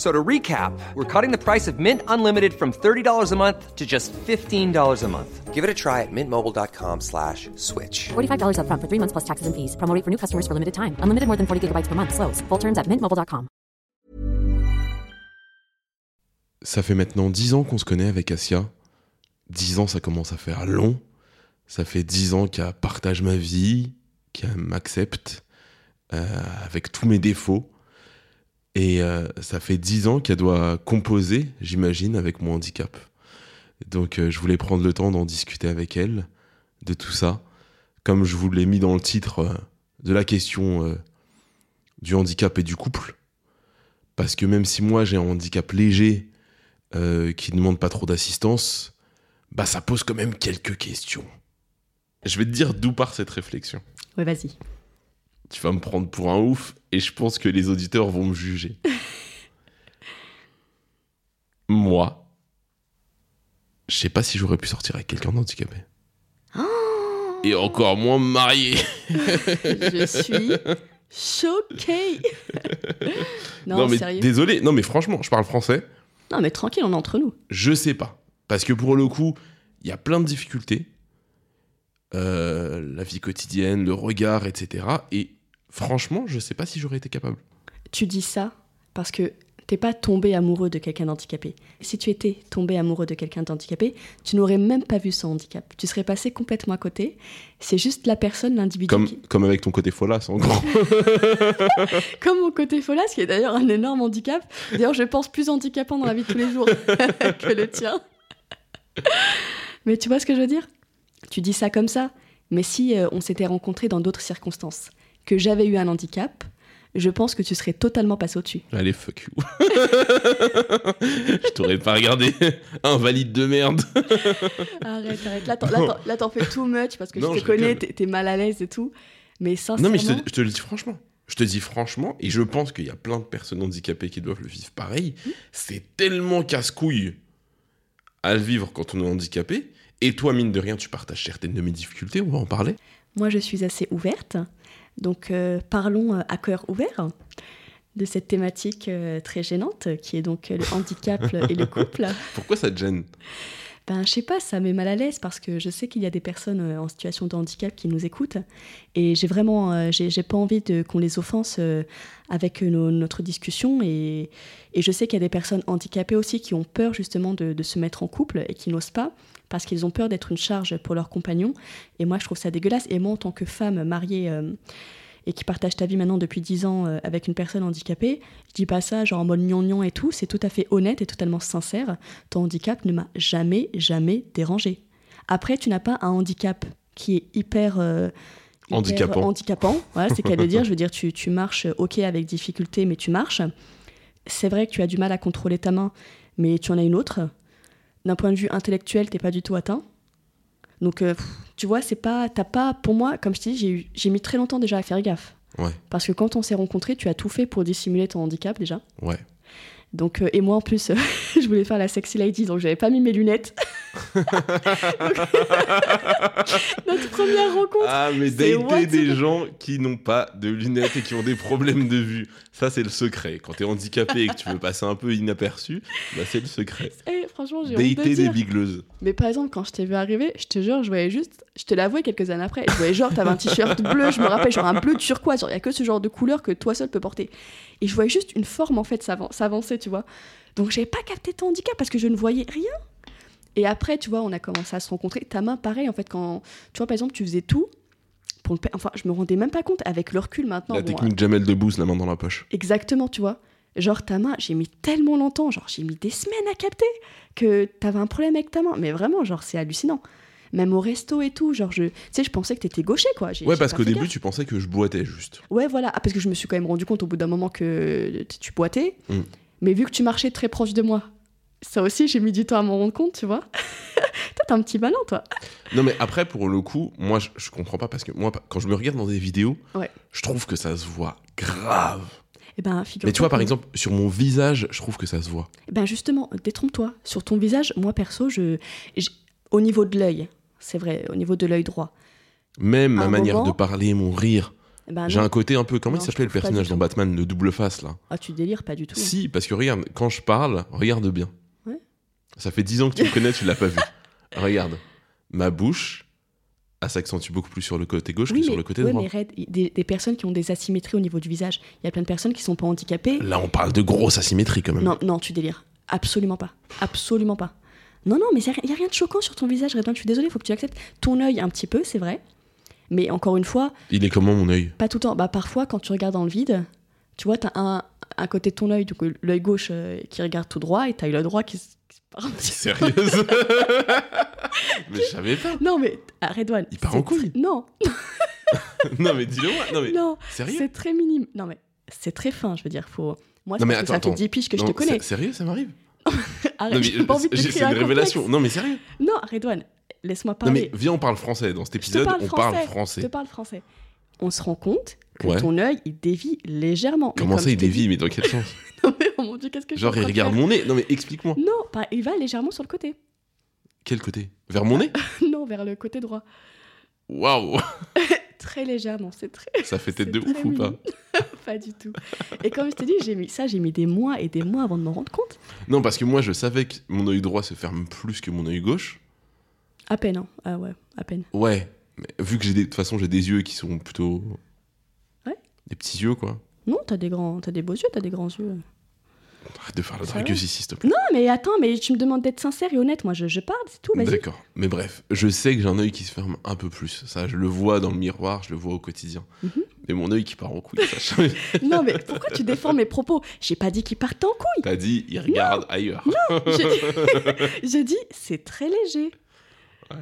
So to recap, we're cutting the price of Mint Unlimited from $30 a month to just $15 a month. Give it a try at mintmobile.com slash switch. $45 upfront for three months plus taxes and fees. Promo rate for new customers for limited time. Unlimited more than 40 gigabytes per month. Slows. Full terms at mintmobile.com. Ça fait maintenant dix ans qu'on se connaît avec Asia. Dix ans, ça commence à faire long. Ça fait dix ans qu'elle partage ma vie, qu'elle m'accepte euh, avec tous mes défauts. Et euh, ça fait dix ans qu'elle doit composer, j'imagine, avec mon handicap. Donc euh, je voulais prendre le temps d'en discuter avec elle, de tout ça. Comme je vous l'ai mis dans le titre euh, de la question du handicap et du couple. Parce que même si moi j'ai un handicap léger qui ne demande pas trop d'assistance, bah ça pose quand même quelques questions. Je vais te dire d'où part cette réflexion. Ouais, vas-y. Tu vas me prendre pour un ouf et je pense que les auditeurs vont me juger. Moi, je sais pas si j'aurais pu sortir avec quelqu'un d'handicapé. Et encore moins me marier. Je suis choquée. non, mais sérieux. désolé. Non mais franchement, je parle français. Non, mais tranquille, on est entre nous. Je sais pas. Parce que pour le coup, il y a plein de difficultés. Euh, la vie quotidienne, le regard, etc. Et franchement, je sais pas si j'aurais été capable. Tu dis ça parce que t'es pas tombé amoureux de quelqu'un d'handicapé. Si tu étais tombé amoureux de quelqu'un d'handicapé, tu n'aurais même pas vu son handicap. Tu serais passé complètement à côté. C'est juste la personne, l'individu. Comme, qui- comme avec ton côté folasse, en gros. Comme mon côté folasse, qui est d'ailleurs un énorme handicap. D'ailleurs, je pense plus handicapant dans la vie de tous les jours que le tien. Mais tu vois ce que je veux dire? Tu dis ça comme ça, mais si euh, on s'était rencontrés dans d'autres circonstances, que j'avais eu un handicap, je pense que tu serais totalement passé au-dessus. Allez, fuck you. je t'aurais pas regardé. Invalide de merde. Arrête, arrête. Là, t'en, fais too much parce que Non, je je te connais, t'es, mal à l'aise et tout. Mais sincèrement, Non, mais je te, je te le dis franchement. Je te dis franchement, et je pense qu'il y a plein de personnes handicapées qui doivent le vivre pareil. C'est tellement casse-couille à le vivre quand on est handicapé. Et toi, mine de rien, tu partages certaines de mes difficultés, on va en parler. moi, je suis assez ouverte. Donc, euh, parlons euh, à cœur ouvert de cette thématique euh, très gênante qui est donc le handicap et le couple. Pourquoi ça te gêne? Ben, je sais pas, ça met mal à l'aise parce que je sais qu'il y a des personnes en situation de handicap qui nous écoutent. Et j'ai vraiment, euh, j'ai pas envie qu'on les offense euh, avec nos- notre discussion. Et, et je sais qu'il y a des personnes handicapées aussi qui ont peur justement de, de se mettre en couple et qui n'osent pas parce qu'ils ont peur d'être une charge pour leur compagnon et moi je trouve ça dégueulasse et moi en tant que femme mariée euh, et qui partage ta vie maintenant depuis 10 ans euh, avec une personne handicapée, je dis pas ça genre en mode gnangnan et tout, c'est tout à fait honnête et totalement sincère. Ton handicap ne m'a jamais, jamais dérangé. Après, tu n'as pas un handicap qui est hyper... euh, Handicapant. handicapant. Voilà, c'est qu'à le dire. Je veux dire, tu, tu marches, ok, avec difficulté, mais tu marches. C'est vrai que tu as du mal à contrôler ta main, mais tu en as une autre. D'un point de vue intellectuel, t'es pas du tout atteint. Donc, euh, tu vois, c'est pas, t'as pas, pour moi, comme je t'ai dit, j'ai mis très longtemps déjà à faire gaffe. Ouais, Parce que quand on s'est rencontrés, tu as tout fait pour dissimuler ton handicap déjà. ouais. Donc, euh, et moi en plus, je voulais faire la sexy lady, donc j'avais pas mis mes lunettes. Notre première rencontre. Ah, mais dater des gens qui n'ont pas de lunettes et qui ont des problèmes de vue, ça c'est le secret. Quand t'es handicapé et que tu veux passer un peu inaperçu, bah c'est le secret. Eh, franchement, j'ai honte de des bigleuses. Mais par exemple, quand je t'ai vu arriver, je te jure, je voyais juste, je te l'avouais quelques années après, je voyais genre, t'avais un t-shirt bleu, je me rappelle, genre un bleu turquoise, genre, il y a que ce genre de couleur que toi seul peux porter. Et je voyais juste une forme, en fait, s'avan- s'avancer, tu vois. Donc, j'avais pas capté ton handicap parce que je ne voyais rien. Et après, tu vois, on a commencé à se rencontrer. Ta main, pareil, en fait, quand, tu vois, par exemple, tu faisais tout pour pas- Enfin, je me rendais même pas compte avec le recul maintenant. La bon, technique Jamel Debbouze, la main dans la poche. Exactement, tu vois. Genre ta main, j'ai mis tellement longtemps, genre j'ai mis des semaines à capter que t'avais un problème avec ta main. Mais vraiment, genre c'est hallucinant. Même au resto et tout, genre je, tu sais, je pensais que t'étais gaucher quoi. J'ai- Ouais, parce qu'au début, gaffe. tu pensais que je boitais juste. Ouais, voilà. Ah, parce que je me suis quand même rendu compte au bout d'un moment que tu boitais. Mm. Mais vu que tu marchais très proche de moi, ça aussi j'ai mis du temps à m'en rendre compte, tu vois. toi, t'es un petit malin, toi. Non, mais après, pour le coup, moi, je, je comprends pas parce que moi, quand je me regarde dans des vidéos, Ouais. je trouve que ça se voit grave. Eh ben, Mais tu vois, par exemple, sur mon visage, je trouve que ça se voit. Ben justement, détrompe-toi. Sur ton visage, moi perso, je, je- au niveau de l'œil, c'est vrai, au niveau de l'œil droit. Même ma manière moment- de parler, mon rire. Ben, J'ai un côté un peu. Comment Non, il s'appelait le personnage dans. Batman, le double face, là? Ah, tu délires pas du tout. Si, parce que regarde, quand je parle, regarde bien. Ouais. Ça fait 10 ans que tu me connais, tu l'as pas vu. Regarde. Ma bouche, elle s'accentue beaucoup plus sur le côté gauche Oui, que sur le côté ouais, droit. mais Red, des, des personnes qui ont des asymétries au niveau du visage. Il y a plein de personnes qui sont pas handicapées. Là, on parle de grosse asymétrie quand même. Non, non, tu délires. Absolument pas. Absolument pas. Non, non, mais il n'y a rien de choquant sur ton visage, Redouane. Je suis désolée, il faut que tu acceptes. Ton œil, un petit peu, c'est vrai. Mais encore une fois, Il est comment mon œil? pas tout le temps. Bah, parfois, quand tu regardes dans le vide, tu vois, tu as un, un côté de ton œil, donc l'œil gauche euh, qui regarde tout droit, et tu as l'œil droit qui, se- Sérieuse? Mais je savais pas. Non, mais ah, Redouane. Il part en couille. Non, non, mais dis-le moi. Non, mais non, sérieux? c'est très minime. Non, mais c'est très fin, je veux dire. Faut... Moi, Non, mais que attends, ça attends. 10 piges que je te connais. Sérieux, ça m'arrive? Arrête, Non, mais j'ai pas envie de te créer une révélation. Non, mais sérieux? Non, Redouane, laisse-moi Non, mais parler. viens, on parle français. Dans cet Je épisode, parle on français. parle Je français. te parle français. On se rend compte que Ouais. ton œil, il dévie légèrement. Comment comme ça, je il dévie Mais dans quel sens Non, mais oh mon dieu, qu'est-ce que je Genre, suis il regarde mon nez. Non, mais explique-moi. Non, pas- il va légèrement sur le côté. Quel côté? Vers mon nez? Non, vers le côté droit. Waouh Très légèrement, c'est très. Ça fait tête de ouf ou pas pas du tout. Et comme je t'ai dit, j'ai mis ça, j'ai mis des mois et des mois avant de m'en rendre compte. Non, parce que moi, je savais que mon œil droit se ferme plus que mon œil gauche. À peine, hein. Ah ouais, à peine. Ouais. Mais vu que j'ai des... de toute façon, j'ai des yeux qui sont plutôt. Ouais. Des petits yeux, quoi. Non, t'as des grands, t'as des beaux yeux, t'as des grands yeux. Arrête de faire la dragueuse ici, s'il te plaît. Non, mais attends, mais tu me demandes d'être sincère et honnête. Moi, je, je parle, c'est tout. D'accord. Mais bref, je sais que j'ai un œil qui se ferme un peu plus. Ça, je le vois dans le miroir, je le vois au quotidien. Mhm. Mais mon œil qui part en couille, ça change. Non, mais pourquoi tu défends mes propos? J'ai pas dit qu'ils partent en couille. T'as dit, il regarde ailleurs. J'ai j'ai dit, c'est très léger. Ouais.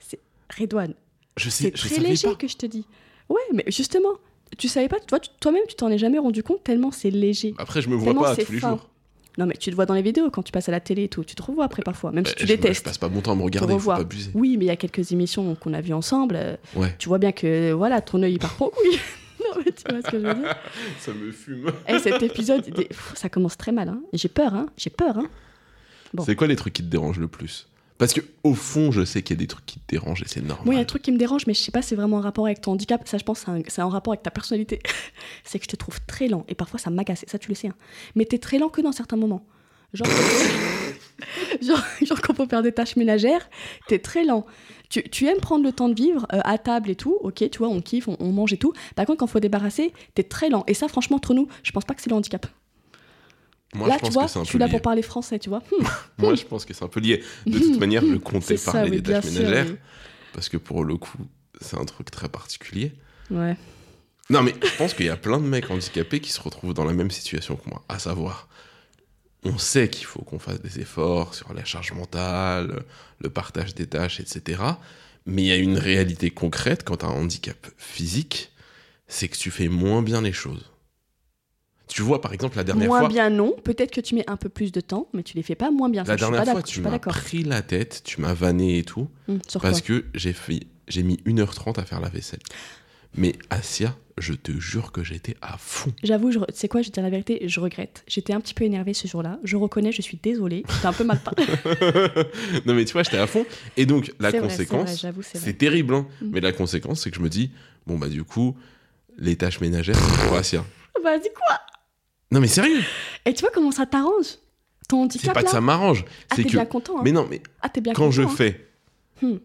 C'est Redouane, Je sais, c'est très savais léger pas. que je te dis. Ouais, mais justement, tu savais pas, toi, toi-même, tu t'en es jamais rendu compte tellement c'est léger. Après, je me vois Tellement pas c'est tous les fin. jours. Non, mais tu te vois dans les vidéos quand tu passes à la télé et tout. Tu te revois après parfois, même si tu je, me- détestes. je passe pas mon temps à me regarder, faut pas abuser. Oui, mais il y a quelques émissions qu'on a vues ensemble. euh, Ouais, tu vois bien que voilà, ton œil il part en couille. non, mais tu vois ce que je veux dire. ça me fume. Eh, cet épisode, ça commence très mal. Hein. J'ai peur, hein. J'ai peur, hein. Bon. C'est quoi les trucs qui te dérangent le plus? Parce que au fond, je sais qu'il y a des trucs qui te dérangent et c'est normal. Moi, il y a un truc qui me dérange, mais je sais pas c'est vraiment un rapport avec ton handicap. Ça, je pense, c'est un- un rapport avec ta personnalité. c'est que je te trouve très lent. Et parfois, ça m'agace. Ça, tu le sais. hein. Mais t'es très lent que dans certains moments. Genre, genre, genre quand faut faire des tâches ménagères, t'es très lent. Tu, aimes prendre le temps de vivre euh, à table et tout, ok, tu vois, on kiffe, on, on mange et tout. Par contre, quand faut débarrasser, t'es très lent. Et ça, franchement, entre nous, je pense pas que c'est le handicap. Moi, Là, je tu vois, que c'est un je peu suis là lié. pour parler français, tu vois. Hmm, Moi, je pense que c'est un peu lié. De toute manière, je comptais ça, parler oui, des bien tâches sûr. ménagères oui. parce que pour le coup, c'est un truc très particulier. Ouais. Non, mais je pense qu'il y a plein de mecs handicapés qui se retrouvent dans la même situation que moi, à savoir, on sait qu'il faut qu'on fasse des efforts sur la charge mentale, le partage des tâches, etc. Mais il y a une réalité concrète quand tu as un handicap physique, c'est que tu fais moins bien les choses. Tu vois, par exemple, la dernière moins fois, bien, non. Peut-être que tu mets un peu plus de temps, mais tu les fais pas moins bien. Ça, la je suis dernière pas fois, tu m'as pris la tête, tu m'as vanné et tout, sur parce que j'ai fait, j'ai mis 1h30 à faire la vaisselle. Mais Asia, je te jure que j'étais à fond. J'avoue, je c'est quoi, je vais te dire la vérité, je regrette. J'étais un petit peu énervée ce jour-là. Je reconnais, je suis désolée. J'étais un peu mal parlé. non mais tu vois, j'étais à fond. Et donc la conséquence, c'est terrible, hein. Mm. mais la conséquence, c'est que je me dis, bon bah du coup, les tâches ménagères, c'est pour Asia. Vas-y, quoi? Non mais sérieux, Et tu vois comment ça t'arrange Ton handicap c'est pas là que ça m'arrange, Ah, c'est t'es que... bien content. Hein. Mais non, mais Ah, t'es bien quand je hein. fais, Hmm.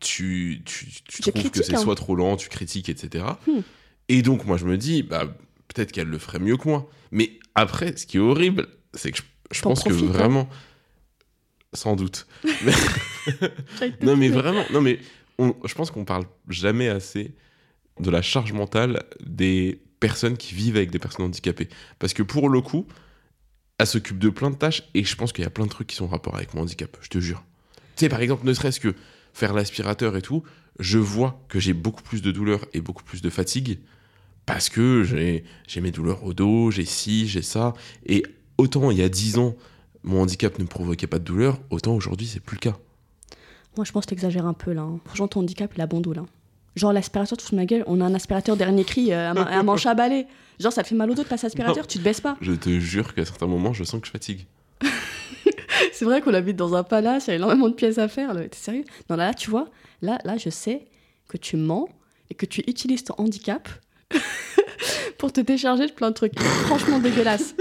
tu, tu, tu trouves que c'est hein. soit trop lent, tu critiques, etc. Hmm. Et donc moi je me dis, bah peut-être qu'elle le ferait mieux que moi. Mais après, ce qui est horrible, c'est que je, je pense que vraiment... Sans doute. Non mais vraiment, non mais on- je pense qu'on parle jamais assez de la charge mentale des personnes qui vivent avec des personnes handicapées. Parce que pour le coup, elle s'occupe de plein de tâches et je pense qu'il y a plein de trucs qui sont en rapport avec mon handicap, je te jure. Tu sais, par exemple, ne serait-ce que faire l'aspirateur et tout, je vois que j'ai beaucoup plus de douleur et beaucoup plus de fatigue parce que j'ai mes douleurs au dos, j'ai ci, j'ai ça. Et autant il y a 10 ans, mon handicap ne me provoquait pas de douleur, autant aujourd'hui, c'est plus le cas. Moi, je pense que t'exagères un peu là. hein. Franchement, ton handicap, il a bon là. Genre, l'aspirateur, te fous de ma gueule, on a un aspirateur dernier cri, euh, un, un manche à balai. Genre, ça te fait mal au dos de passer aspirateur, Non. tu te baisses pas. Je te jure qu'à certains moments, je sens que je fatigue. C'est vrai qu'on habite dans un palace, il y a énormément de pièces à faire. T'es sérieux? Non, là, là, tu vois, là, là, je sais que tu mens et que tu utilises ton handicap pour te décharger de plein de trucs. franchement dégueulasse.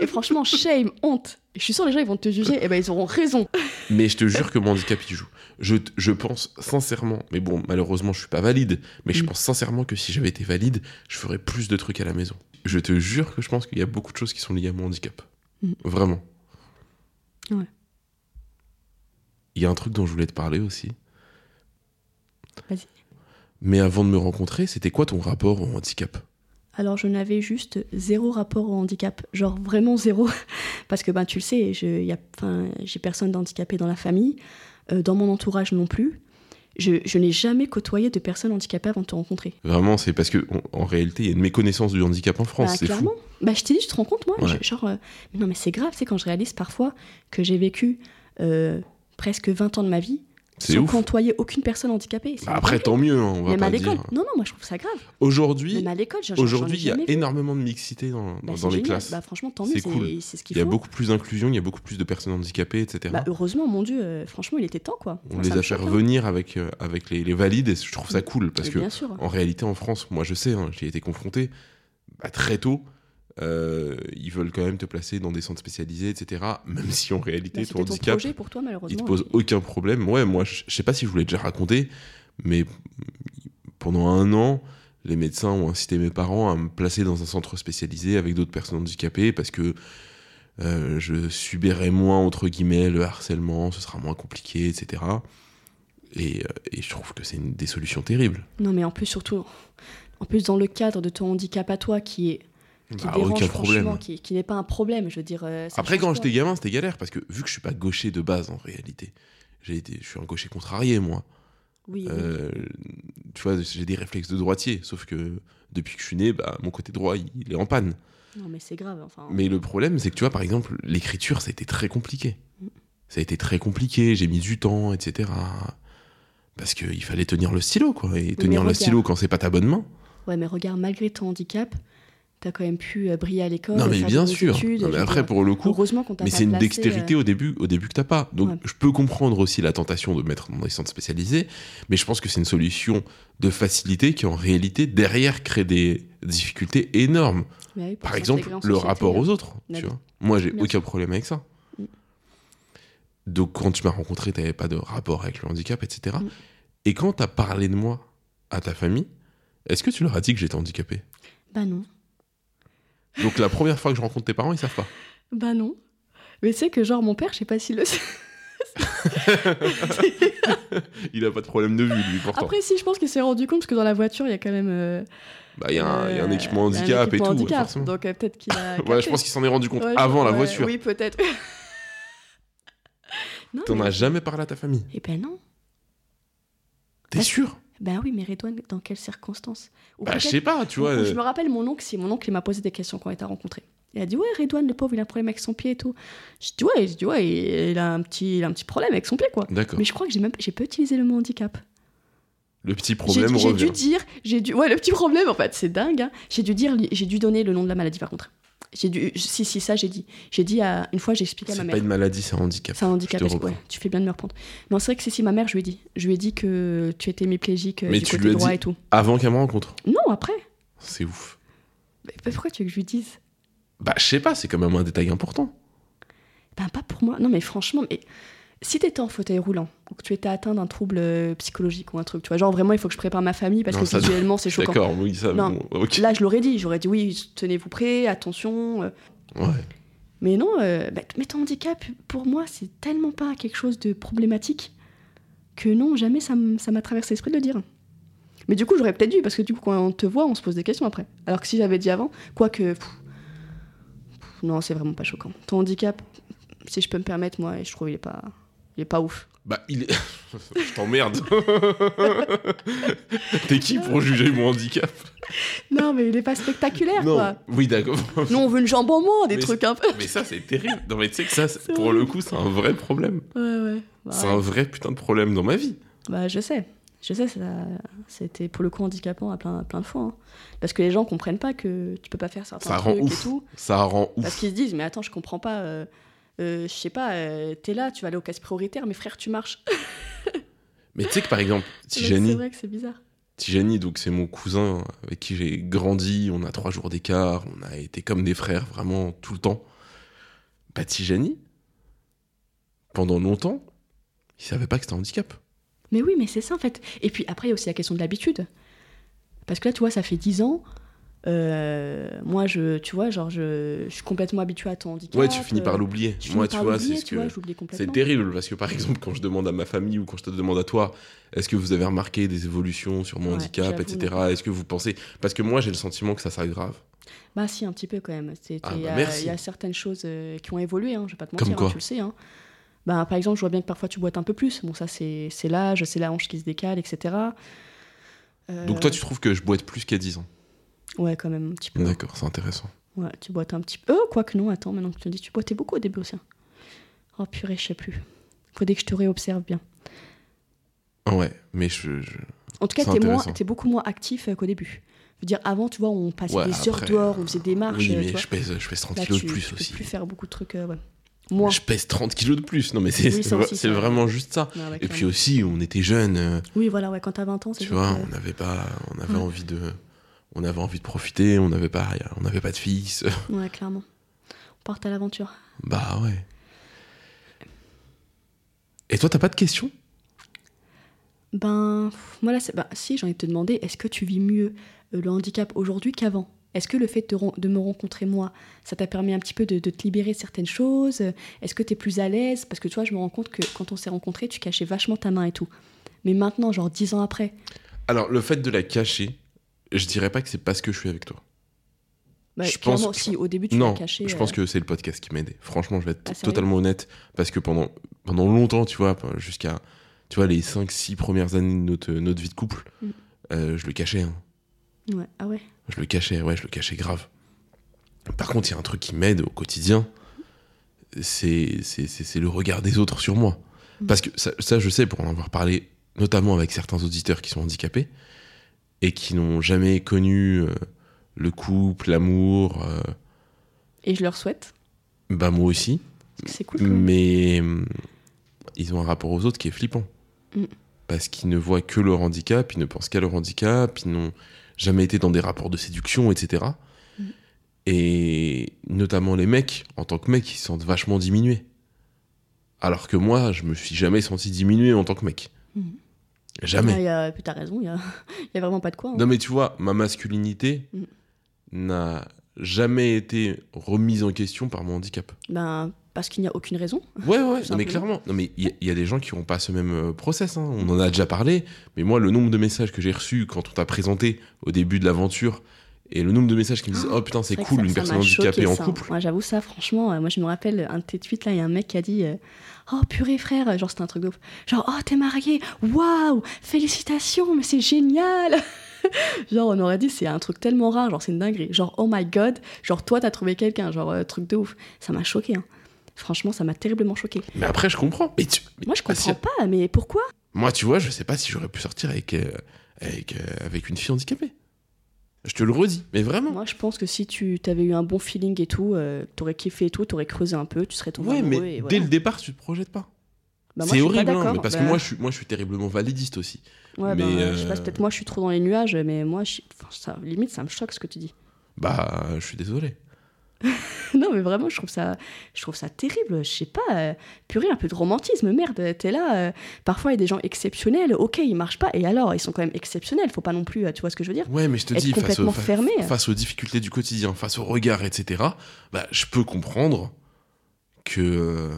Et franchement, shame, honte. Et je suis sûre, les gens, ils vont te juger, et ben ils auront raison. Mais je te jure que mon handicap y joue. Je pense sincèrement, mais bon, malheureusement, je suis pas valide, mais je Mm. pense sincèrement que si j'avais été valide, je ferais plus de trucs à la maison. Je te jure que je pense qu'il y a beaucoup de choses qui sont liées à mon handicap. Mm. Vraiment. Ouais. Il y a un truc dont je voulais te parler aussi. Vas-y. Mais avant de me rencontrer, c'était quoi ton rapport au handicap? Alors, je n'avais juste zéro rapport au handicap. Genre, vraiment zéro. Parce que, ben, tu le sais, j'ai personne d'handicapé dans la famille, euh, dans mon entourage non plus. Je, je n'ai jamais côtoyé de personnes handicapées avant de te rencontrer. Vraiment, c'est parce que en, en réalité, il y a une méconnaissance du handicap en France. Bah, c'est clairement. fou. Bah, je t'ai dit, tu te rends compte, moi Ouais. je- Genre, euh, mais non, mais c'est grave, sais, quand je réalise parfois que j'ai vécu euh, presque 20 ans de ma vie C'est sans ouf. côtoyer aucune personne handicapée. Bah, après, tant mieux, hein, on va Même pas à l'école. dire. Non, non, moi je trouve ça grave. Aujourd'hui, Même à l'école, j'en- j'en ai aujourd'hui, il y a énormément de mixité dans, Bah, dans les génial. classes. Bah, franchement, tant mieux, C'est c'est cool. c'est ce qu'il Il y a beaucoup plus d'inclusion, il y a beaucoup plus de personnes handicapées, etc. Bah, heureusement, mon Dieu, euh, franchement, il était temps, quoi. on les a fait revenir avec, euh, avec les, les valides et je trouve ça cool parce Mais que en réalité en France, moi je sais, hein, j'y ai été confronté très tôt. Euh, ils veulent quand même te placer dans des centres spécialisés, etc. Même si en réalité Bah, ton ton handicap, projet pour toi, il malheureusement. te pose aucun problème. Ouais, moi je, je sais pas si je vous l'ai déjà raconté, mais pendant un an, les médecins ont incité mes parents à me placer dans un centre spécialisé avec d'autres personnes handicapées parce que euh, je subirais moins, entre guillemets, le harcèlement, ce sera moins compliqué, etc. Et, euh, et je trouve que c'est une des solutions terribles. Non, mais en plus, surtout, en plus, dans le cadre de ton handicap à toi, qui est. Qui Bah, dérange, aucun franchement, problème. qui, qui n'est pas un problème, je veux dire. euh, ça Après, quand j'étais gamin, c'était galère parce que vu que je suis pas gaucher de base en réalité, j'ai été, je suis un gaucher contrarié, moi. Oui, oui. Euh, tu vois, j'ai des réflexes de droitier, sauf que depuis que je suis né, bah, mon côté droit, il, il est en panne. Non, mais c'est grave. Enfin, Mais le problème, c'est que tu vois, par exemple, l'écriture, ça a été très compliqué. Mm. Ça a été très compliqué, j'ai mis du temps, etc. Parce qu'il fallait tenir le stylo, quoi. Et tenir le stylo quand c'est pas ta bonne main. Ouais, mais regarde, malgré ton handicap, t'as quand même pu euh, briller à l'école. non, mais bien sûr. études, Non, je mais après, dire, pour le coup, Heureusement qu'on Mais c'est une dextérité euh, au début, au début que t'as pas. Donc Ouais. je peux comprendre aussi la tentation de mettre dans des centres spécialisés, mais je pense que c'est une solution de facilité qui en réalité derrière crée des difficultés énormes. bah oui, Par exemple, le société, rapport aux euh, autres. Tu vois. Moi, j'ai aucun problème avec ça. Mm. Donc quand tu m'as rencontré, t'avais pas de rapport avec le handicap, etc. Mm. Et quand t'as parlé de moi à ta famille, est-ce que tu leur as dit que j'étais handicapé? Bah non. Donc la première fois que je rencontre tes parents, ils savent pas. Bah non. Mais sais que, genre, mon père, je sais pas s'il le sait. Il a pas de problème de vue, lui, pourtant. Après, si, je pense qu'il s'est rendu compte parce que dans la voiture, il y a quand même. euh, Bah, il y, a un- il y a un euh, équipement un handicap équipement et tout, ouais, handicap, forcément. Donc euh, peut-être qu'il a. Ouais, je pense qu'il s'en est rendu compte Ouais, avant la ouais, voiture. Oui, peut-être. non, T'en mais- as jamais parlé à ta famille? Eh ben non. T'es Ouais. sûr? Ben oui, mais Redouane, dans quelles circonstances Ou Bah, je sais pas, tu vois. Je euh, me rappelle mon oncle, si mon oncle il m'a posé des questions quand on était rencontrés. Il a dit ouais Redouane le pauvre il a un problème avec son pied et tout. Je dis ouais, je dis, ouais il, a un petit, il a un petit problème avec son pied quoi. D'accord. Mais je crois que j'ai même j'ai pas utilisé le mot handicap. Le petit problème j'ai dû dire, j'ai dû ouais le petit problème en fait c'est dingue. hein. J'ai dû dire, j'ai dû donner le nom de la maladie par contre. J'ai dû si si ça j'ai dit. J'ai dit à une fois j'ai expliqué à ma C'est mère. pas une maladie, c'est un handicap. C'est un handicap. Je te parce que- reprends. ouais, tu fais bien de me reprendre. Non, c'est vrai que c'est si ma mère, je lui ai dit. Je lui ai dit que tu étais hémiplégique euh, Mais du tu côté lui as droit dit- et tout. Avant qu'elle me rencontre. Non, après. C'est ouf. Mais pourquoi tu veux que je lui dise? Bah, je sais pas, c'est quand même un détail important. Ben, pas pour moi. Non, mais franchement, mais si t'étais en fauteuil roulant ou que tu étais atteint d'un trouble euh, psychologique ou un truc, tu vois, genre vraiment, il faut que je prépare ma famille parce Non, que visuellement, c'est choquant. D'accord, oui, ça. Non. bon, ok. Là, je l'aurais dit. J'aurais dit oui, tenez-vous prêts, attention. euh. Ouais. Mais non, euh, bah, mais ton handicap, pour moi, c'est tellement pas quelque chose de problématique que non, jamais ça m'a traversé l'esprit de le dire. Mais du coup, j'aurais peut-être dû, parce que du coup, quand on te voit, on se pose des questions après. Alors que si j'avais dit avant, quoique. pff, pff, non, c'est vraiment pas choquant. Ton handicap, si je peux me permettre, moi, je trouve il est pas, il est pas ouf. Bah, il est. je t'emmerde. T'es qui pour juger mon handicap? Non, mais il est pas spectaculaire, Non. quoi. Oui, d'accord. Nous, on veut une jambe en moins, des Mais trucs un peu. Mais ça, c'est terrible. Non, mais tu sais que ça, pour vrai. le coup, c'est un vrai problème. Ouais, ouais. Bah, C'est ouais. un vrai putain de problème dans ma vie. Bah, je sais. Je sais, ça- c'était pour le coup handicapant à plein, à plein de fois. hein. Parce que les gens comprennent pas que tu peux pas faire certains Ça rend ouf. et tout. Ça rend ouf. Parce qu'ils se disent, mais attends, je comprends pas. euh, je sais pas, euh, t'es là, tu vas aller aux caisses prioritaires, mais frère, tu marches. Mais tu sais que par exemple, Donc, C'est Tijani, vrai que c'est bizarre. Tijani, donc c'est mon cousin avec qui j'ai grandi, on a trois jours d'écart, on a été comme des frères vraiment tout le temps. Bah Tijani, pendant longtemps, il savait pas que c'était un handicap. Mais oui, mais c'est ça en fait. Et puis après, il y a aussi la question de l'habitude. Parce que là, tu vois, ça fait 10 ans. Euh, moi, je, tu vois, genre, je, je suis complètement habituée à ton handicap. Ouais, tu finis par euh, l'oublier. Moi, tu vois, c'est ce que c'est terrible parce que par exemple, quand je demande à ma famille ou quand je te demande à toi, est-ce que vous avez remarqué des évolutions sur mon Ouais, handicap, etc. Est-ce que vous pensez Parce que moi, j'ai le sentiment que ça s'aggrave. Bah si, un petit peu quand même. Ah, Il y, bah, il y a certaines choses euh, qui ont évolué, hein, je vais pas te Comme mentir, quoi hein, tu le sais. Hein. Bah, par exemple, je vois bien que parfois tu boites un peu plus. Bon, ça, c'est c'est l'âge, c'est la hanche qui se décale, etc. Euh, Donc toi, tu trouves que je boite plus qu'à 10 ans? Ouais, quand même, un petit peu. D'accord, c'est intéressant. Ouais, tu boites un petit peu. Oh, quoique non, attends, maintenant que tu me dis, tu boitais beaucoup au début aussi. hein. Oh purée, je sais plus. Faudrait que je te réobserve bien. Ouais, mais je, je- En tout cas, t'es moins- t'es beaucoup moins actif euh, qu'au début. Je veux dire, avant, tu vois, on passait Ouais, des heures après, dehors, on faisait des marches. Oui, euh, mais tu vois. je pèse, je pèse 30 Là, kilos tu, de plus tu peux aussi. plus faire beaucoup de trucs. euh, ouais. Je pèse 30 kilos de plus. Non, mais c'est Oui, c'est aussi, c'est ça. vraiment juste ça. Ouais, Et puis aussi, on était jeunes, euh, Oui, voilà, ouais, quand t'as 20 ans, c'est tu vois, que- on n'avait pas, on avait envie de, on avait envie de profiter, on n'avait pas, on n'avait pas de fils. Ouais, clairement. On part à l'aventure. bah ouais. Et toi, t'as pas de questions? Ben, moi là, c'est- bah, si, j'ai envie de te demander, est-ce que tu vis mieux euh, le handicap aujourd'hui qu'avant? Est-ce que le fait de, te ren- de me rencontrer moi, ça t'a permis un petit peu de, de te libérer de certaines choses? Est-ce que tu es plus à l'aise? Parce que tu vois, je me rends compte que quand on s'est rencontrés, tu cachais vachement ta main et tout. Mais maintenant, genre dix ans après, Alors, le fait de la cacher, je dirais pas que c'est parce que je suis avec toi. bah, Je pense- si au début tu non, caché. je euh, pense que c'est le podcast qui m'a aidé. Franchement, je vais être Ah, totalement honnête parce que pendant, pendant longtemps, tu vois, jusqu'à tu vois, les 5-6 premières années de notre, notre vie de couple, Mm. euh, je le cachais. hein. ouais. Ah ouais Je le cachais, ouais, je le cachais grave. Par contre, il y a un truc qui m'aide au quotidien, c'est c'est- c'est- c'est le regard des autres sur moi. Mm. Parce que ça, ça, je sais, pour en avoir parlé, notamment avec certains auditeurs qui sont handicapés et qui n'ont jamais connu euh, le couple, l'amour, euh, Et je leur souhaite. bah moi aussi, parce que C'est cool. quand même. mais hum, ils ont un rapport aux autres qui est flippant. Mm. Parce qu'ils ne voient que leur handicap, ils ne pensent qu'à leur handicap, ils n'ont jamais été dans des rapports de séduction, etc. Mm. Et notamment les mecs, en tant que mecs, ils se sentent vachement diminués. Alors que moi, je me suis jamais senti diminué en tant que mec. Mm. Jamais. Y a- puis t'as raison, il y a... vraiment pas de quoi. hein. Non mais tu vois, ma masculinité Mm. n'a jamais été remise en question par mon handicap. Ben, parce qu'il n'y a aucune raison. Ouais, ouais, non, mais clairement. Non, mais il y, a- il y a des gens qui n'ont pas ce même euh, process. hein. On en a déjà parlé. Mais moi, le nombre de messages que j'ai reçus quand on t'a présenté au début de l'aventure et le nombre de messages qui me disent Oh putain, c'est cool, ça- une ça personne handicapée choqué, en ça. couple. Moi, j'avoue ça, franchement. euh, moi, je me rappelle un de tes tweets, là, il y a un mec qui a dit euh, Oh purée, frère Genre, c'était un truc de ouf. Genre, oh, t'es marié Waouh Félicitations, mais c'est génial Genre, on aurait dit, c'est un truc tellement rare, genre, c'est une dinguerie. Genre, oh my god, genre, toi, t'as trouvé quelqu'un, genre, euh, truc de ouf. Ça m'a choqué, hein. Franchement, ça m'a terriblement choqué. Mais après, je comprends. Mais tu- mais Moi, je comprends pas, mais pourquoi? Moi, tu vois, je sais pas si j'aurais pu sortir avec, euh, avec, euh, avec une fille handicapée. Je te le redis, mais vraiment. Moi, je pense que si tu avais eu un bon feeling et tout, euh, t'aurais kiffé et tout, t'aurais creusé un peu, tu serais tombé ouais, amoureux. mais et dès voilà. le départ, tu te projettes pas. Bah, c'est horrible, hein, mais parce Bah, que moi je, suis, moi, je suis terriblement validiste aussi. Ouais, Mais, ben, je sais pas, euh, peut-être moi, je suis trop dans les nuages, mais moi, je... enfin, ça, limite, ça me choque ce que tu dis. Bah, je suis désolé. non, mais vraiment, je trouve ça, je trouve ça terrible. Je sais pas, euh, purée, un peu de romantisme, merde, t'es là. euh, parfois, il y a des gens exceptionnels, ok, ils marchent pas, et alors, ils sont quand même exceptionnels, faut pas non plus, euh, tu vois ce que je veux dire? Ouais, mais je te Être dis, face, au- complètement fa- fermé. face aux difficultés du quotidien, face au regard, etc., bah, je peux comprendre que. euh,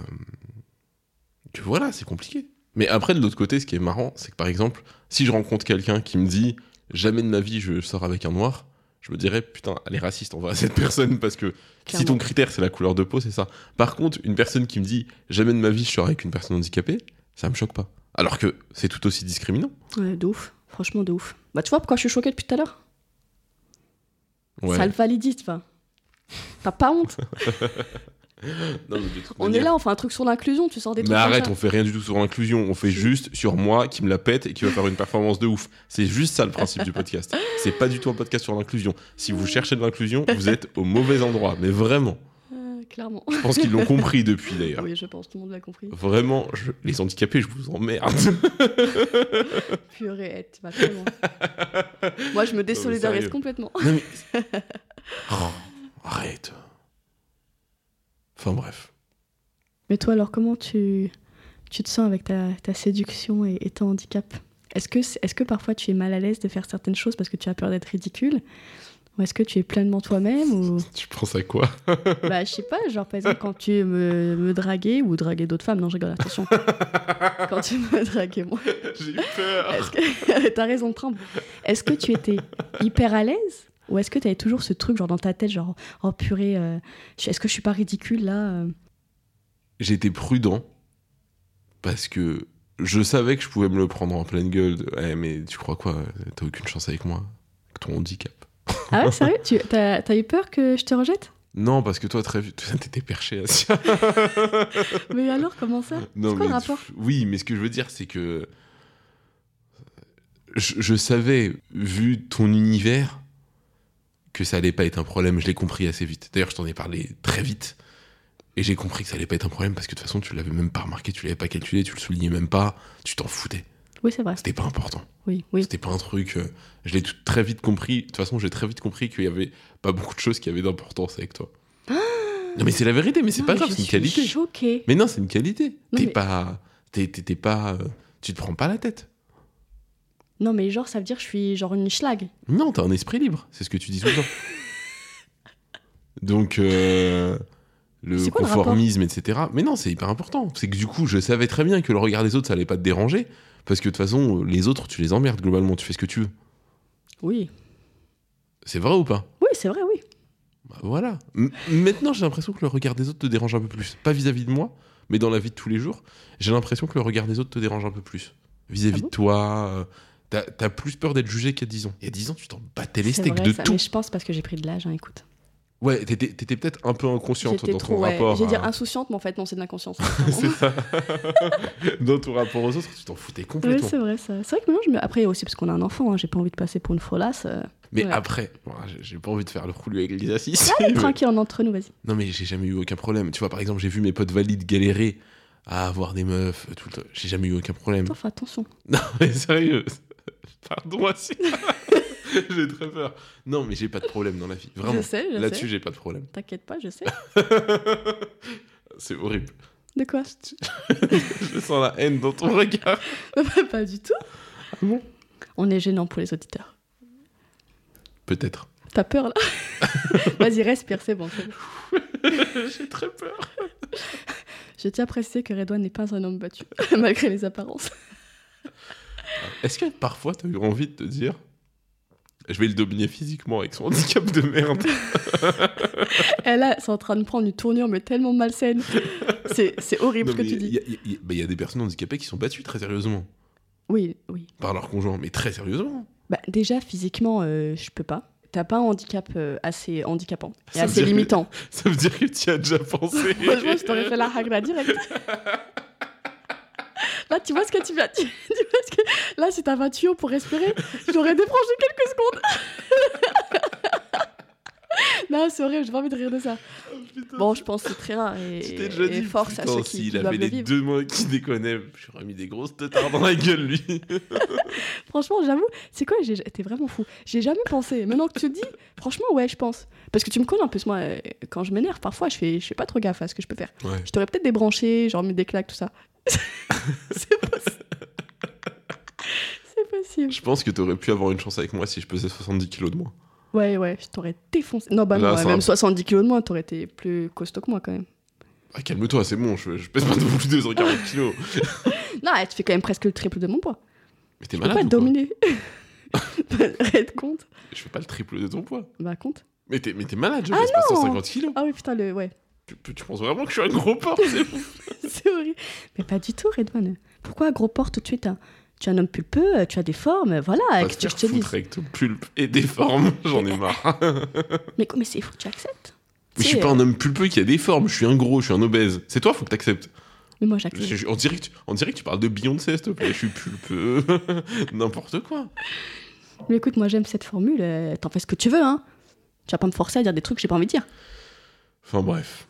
que voilà, c'est compliqué. Mais après, de l'autre côté, ce qui est marrant, c'est que par exemple, si je rencontre quelqu'un qui me dit jamais de ma vie je sors avec un noir, je me dirais putain, elle est raciste envers cette personne parce que si ton critère c'est la couleur de peau, c'est ça. Par contre, une personne qui me dit jamais de ma vie je sors avec une personne handicapée, ça me choque pas. Alors que c'est tout aussi discriminant. Ouais, de ouf. Franchement, de ouf. Bah, tu vois pourquoi je suis choquée depuis tout à l'heure? Ouais. Ça le validiste, va. T'as pas honte? Non, On manière- est là, on fait un truc sur l'inclusion, tu sors des trucs. Mais arrête, on fait rien du tout sur l'inclusion, on fait juste sur moi qui me la pète et qui va faire une performance de ouf. C'est juste ça le principe du podcast. C'est pas du tout un podcast sur l'inclusion. Si vous cherchez de l'inclusion, vous êtes au mauvais endroit, mais vraiment. Euh, clairement. Je pense qu'ils l'ont compris depuis d'ailleurs. Oui, je pense, tout le monde l'a compris. Vraiment, je- les handicapés, je vous emmerde. Purée, tu vas. Moi, je me désolidarise complètement. Non, mais- Oh, arrête. Enfin bref. Mais toi, alors, comment tu, tu te sens avec ta, ta séduction et, et ton handicap? Est-ce que, est que parfois tu es mal à l'aise de faire certaines choses parce que tu as peur d'être ridicule? Ou est-ce que tu es pleinement toi-même ou... Tu penses à quoi? Bah, je sais pas, genre par exemple, quand tu me, me draguais ou draguer d'autres femmes, non, je rigole, attention. quand tu me draguais, moi. J'ai eu peur. Que. T'as raison de prendre. Est-ce que tu étais hyper à l'aise Ou est-ce que tu avais toujours ce truc, genre dans ta tête, genre, oh purée, euh, est-ce que je suis pas ridicule là euh? J'étais prudent parce que je savais que je pouvais me le prendre en pleine gueule. de, Eh, mais tu crois quoi? T'as aucune chance avec moi Avec ton handicap. Ah ouais, sérieux? Tu, T'as t'as eu peur que je te rejette? Non, parce que toi, très vite, t'étais perché, Asia. Mais alors, comment ça? Non, C'est quoi le rapport? Oui, mais ce que je veux dire, c'est que je, je savais, vu ton univers, que ça allait pas être un problème. Je l'ai compris assez vite. D'ailleurs, je t'en ai parlé très vite. Et j'ai compris que ça allait pas être un problème parce que de toute façon, tu l'avais même pas remarqué, tu l'avais pas calculé, tu le soulignais même pas, tu t'en foutais. Oui, c'est vrai. C'était pas important. Oui, oui. C'était pas un truc. euh, je l'ai très vite compris. De toute façon, j'ai très vite compris qu'il y avait pas beaucoup de choses qui avaient d'importance avec toi. non, mais c'est la vérité, mais c'est pas mais grave, je c'est une suis qualité. choquée. Mais non, c'est une qualité. T'es mais- pas. T'es pas. euh, tu te prends pas la tête. Non, mais genre, ça veut dire que je suis genre une schlag. Non, t'as un esprit libre. C'est ce que tu dis tout le temps. Donc, euh, le conformisme, etc. Mais non, c'est hyper important. C'est que du coup, je savais très bien que le regard des autres, ça allait pas te déranger. Parce que de toute façon, les autres, tu les emmerdes globalement. Tu fais ce que tu veux. Oui. C'est vrai ou pas? Oui, c'est vrai, oui. Bah, voilà. M- maintenant, j'ai l'impression que le regard des autres te dérange un peu plus. Pas vis-à-vis de moi, mais dans la vie de tous les jours, j'ai l'impression que le regard des autres te dérange un peu plus. Vis-à-vis Ah bon? de toi, euh, t'as plus peur d'être jugé qu'il y a 10 ans. Il y a 10 ans, tu t'en battais les steaks de ça. tout. Mais je pense parce que j'ai pris de l'âge, hein, écoute. Ouais, t'étais peut-être un peu inconsciente dans trop, ton ouais. rapport. J'ai dire insouciante, mais en fait, non, c'est de l'inconscience. C'est ça. dans ton rapport aux autres, tu t'en foutais Oui, complètement. c'est vrai, ça. C'est vrai que maintenant, je me... après aussi, parce qu'on a un enfant, hein, j'ai pas envie de passer pour une folasse. euh. mais Ouais. après, bon, j'ai- pas envie de faire le roulou avec l'exercice. Allez, mais- tranquille, on entre nous, vas-y. Non, mais j'ai jamais eu aucun problème. Tu vois, par exemple, j'ai vu mes potes valides galérer à avoir des meufs, tout le temps. J'ai jamais eu aucun problème. Attends, fais attention. Non, mais sérieux. Pardon, Assia. j'ai très peur. Non, mais j'ai pas de problème dans la vie. Vraiment. Je sais, je Là-dessus, sais. j'ai pas de problème. T'inquiète pas, je sais. C'est horrible. De quoi Je sens la haine dans ton regard. Pas du tout. Ah bon? On est gênant pour les auditeurs. Peut-être. T'as peur là? Vas-y, respire, c'est bon. c'est bon. j'ai très peur. Je tiens à préciser que Redouane n'est pas un homme battu, malgré les apparences. Est-ce que parfois, t'as eu envie de te dire je vais le dominer physiquement avec son handicap de merde? Et là, c'est en train de prendre une tournure, mais tellement malsaine. C'est horrible Non, ce que tu dis. il y a- bah, y a des personnes handicapées qui sont battues très sérieusement Oui, oui. par leur conjoint, mais très sérieusement. Bah, déjà, physiquement, euh, je peux pas. T'as pas un handicap euh, assez handicapant et Ça assez que- limitant. Ça veut dire que tu as déjà pensé. Franchement, je t'aurais fait la hagra direct. Là, tu vois ce que tu viens. Tu, tu vois ce que... Là, si t'avais un tuyau pour respirer, j'aurais débranché quelques secondes. non, c'est horrible, j'ai pas envie de rire de ça. Bon, je pense que c'est très rare et, Tu t'es déjà et dit, force à ceux qui, s'il qui avait le les vivre. deux mains qui déconnaient, j'aurais mis des grosses têtards dans la gueule, lui. Franchement, j'avoue, c'est quoi j'ai- T'es vraiment fou. J'ai jamais pensé. Maintenant que tu le dis, franchement, ouais, je pense. Parce que tu me connais en plus, moi, euh, quand je m'énerve, parfois, je fais, je fais pas trop gaffe à ce que je peux faire. Ouais. Je t'aurais peut-être débranché, genre mis des claques, tout ça. C'est possible. c'est possible. Je pense que t'aurais pu avoir une chance avec moi si je pesais 70 kilos de moins. Ouais, ouais, je t'aurais défoncé. Non, bah Là, non, ça même va. 70 kilos de moins, t'aurais été plus costaud que moi quand même. Ah, calme-toi, c'est bon, je, je pèse pas non plus 240 kilos. Non, tu fais quand même presque le triple de mon poids. Mais t'es Je peux malade pas ou te quoi dominer. Red compte. Je fais pas le triple de ton poids. Bah compte. Mais t'es, mais t'es malade, je Ah pèse pas non 150 kilos. Ah oui putain le ouais. Tu, tu penses vraiment que je suis un gros porc c'est horrible. Mais pas du tout Redman. Pourquoi gros porc tout de suite hein? Tu es un homme pulpeux, tu as des formes, voilà. Va que je te foutre avec ton pulpe et des formes, j'en ai marre. Mais, mais c'est fou, tu acceptes. Mais je suis pas euh, un homme pulpeux qui a des formes, je suis un gros, je suis un obèse. C'est toi, faut que t'acceptes. Mais moi j'accepte. On dirait, que tu, on dirait que tu parles de Beyoncé, s'il te plaît. Je suis pulpeux. N'importe quoi. Mais écoute, moi j'aime cette formule. euh, T'en fais ce que tu veux, hein. Tu vas pas me forcer à dire des trucs que j'ai pas envie de dire. Enfin bref.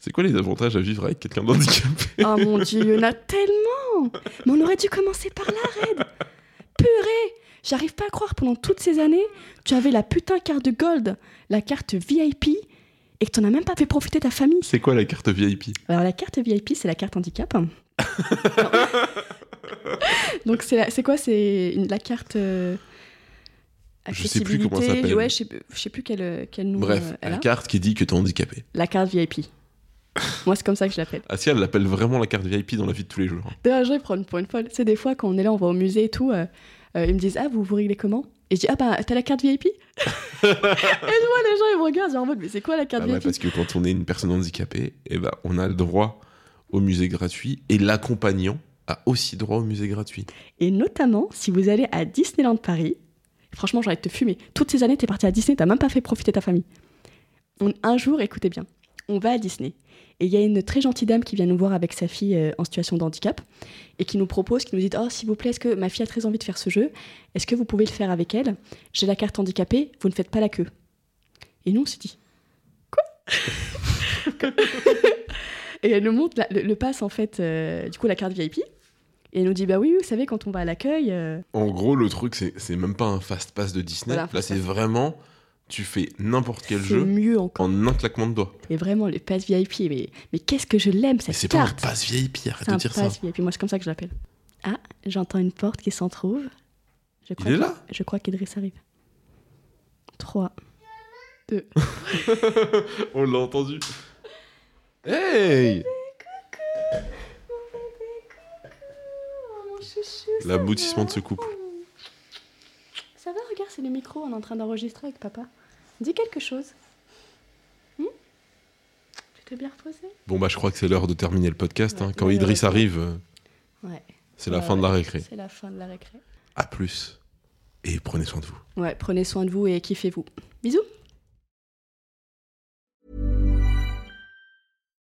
C'est quoi les avantages à vivre avec quelqu'un d'handicapé Oh mon dieu, il y en a tellement Mais on aurait dû commencer par là, Red Purée J'arrive pas à croire, pendant toutes ces années, tu avais la putain carte de gold, la carte VIP, et que t'en as même pas fait profiter ta famille. C'est quoi la carte VIP Alors la carte VIP, c'est la carte handicap. Donc c'est quoi? C'est la carte... euh, Je sais plus comment ça s'appelle. Ouais, je sais, je sais plus quel, quel nom Bref, euh, elle la a. carte qui dit que t'es handicapé. La carte VIP. Moi, c'est comme ça que je l'appelle. Asia, elle l'appelle vraiment la carte VIP dans la vie de tous les jours. D'ailleurs, je vais prendre pour une folle. C'est des fois, quand on est là, on va au musée et tout, euh, euh, ils me disent Ah, vous vous réglez comment? Et je dis Ah, bah, t'as la carte VIP Et je vois les gens, ils me regardent, genre en mode Mais c'est quoi la carte Ah ouais, VIP parce que quand on est une personne handicapée, eh ben, on a le droit au musée gratuit et l'accompagnant a aussi droit au musée gratuit. Et notamment, si vous allez à Disneyland Paris, franchement, envie de te fumer. Toutes ces années, t'es parti à Disney, t'as même pas fait profiter ta famille. On- un jour, écoutez bien, on va à Disney. Et il y a une très gentille dame qui vient nous voir avec sa fille euh, en situation de handicap et qui nous propose, qui nous dit Oh, s'il vous plaît, est-ce que ma fille a très envie de faire ce jeu? Est-ce que vous pouvez le faire avec elle? J'ai la carte handicapée, vous ne faites pas la queue. Et nous, on s'est dit Quoi? Et elle nous montre la- le, le pass, en fait, euh, du coup, la carte VIP. Et elle nous dit Bah oui, vous savez, quand on va à l'accueil. euh, En gros, le truc, c'est même pas un fast pass de Disney. Voilà, Là, c'est vraiment, tu fais n'importe quel c'est jeu mieux encore. en un claquement de doigts. Et vraiment, le pass VIP, mais, mais qu'est-ce que je l'aime, Mais cette c'est pas un carte pass VIP, arrête C'est de un dire ça. pass VIP, moi c'est comme ça que je l'appelle. Ah, j'entends une porte qui s'en trouve. Je crois est que- là Je crois qu'Idriss arrive. 3, 2. On l'a entendu. Hey L'aboutissement de ce couple. Ça va, regarde, c'est le micro, on est en train d'enregistrer avec papa. Dis quelque chose. Hmm tu t'es bien reposé? Bon, bah, je crois que c'est l'heure de terminer le podcast. hein. Quand Idriss arrive, Ouais. c'est la Ouais, fin de la récré. C'est la fin de la récré. À plus. Et prenez soin de vous. Ouais, prenez soin de vous et kiffez-vous. Bisous